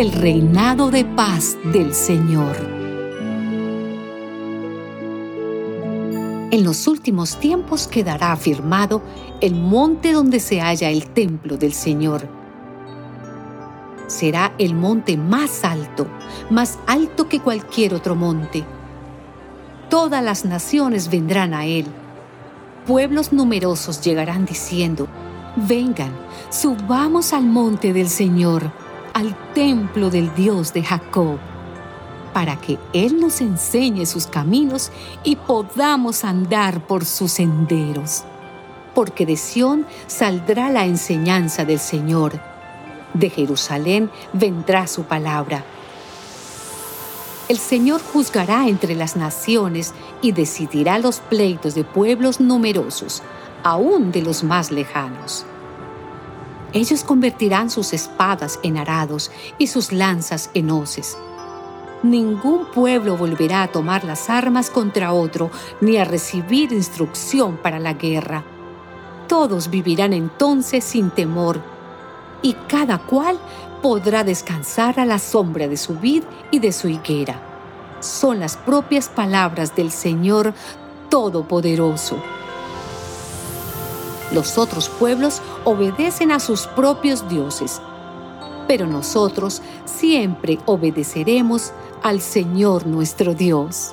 el reinado de paz del Señor. En los últimos tiempos quedará afirmado el monte donde se halla el templo del Señor. Será el monte más alto, más alto que cualquier otro monte. Todas las naciones vendrán a él. Pueblos numerosos llegarán diciendo, vengan, subamos al monte del Señor al templo del Dios de Jacob, para que Él nos enseñe sus caminos y podamos andar por sus senderos. Porque de Sión saldrá la enseñanza del Señor, de Jerusalén vendrá su palabra. El Señor juzgará entre las naciones y decidirá los pleitos de pueblos numerosos, aún de los más lejanos. Ellos convertirán sus espadas en arados y sus lanzas en hoces. Ningún pueblo volverá a tomar las armas contra otro ni a recibir instrucción para la guerra. Todos vivirán entonces sin temor y cada cual podrá descansar a la sombra de su vid y de su higuera. Son las propias palabras del Señor Todopoderoso. Los otros pueblos obedecen a sus propios dioses, pero nosotros siempre obedeceremos al Señor nuestro Dios.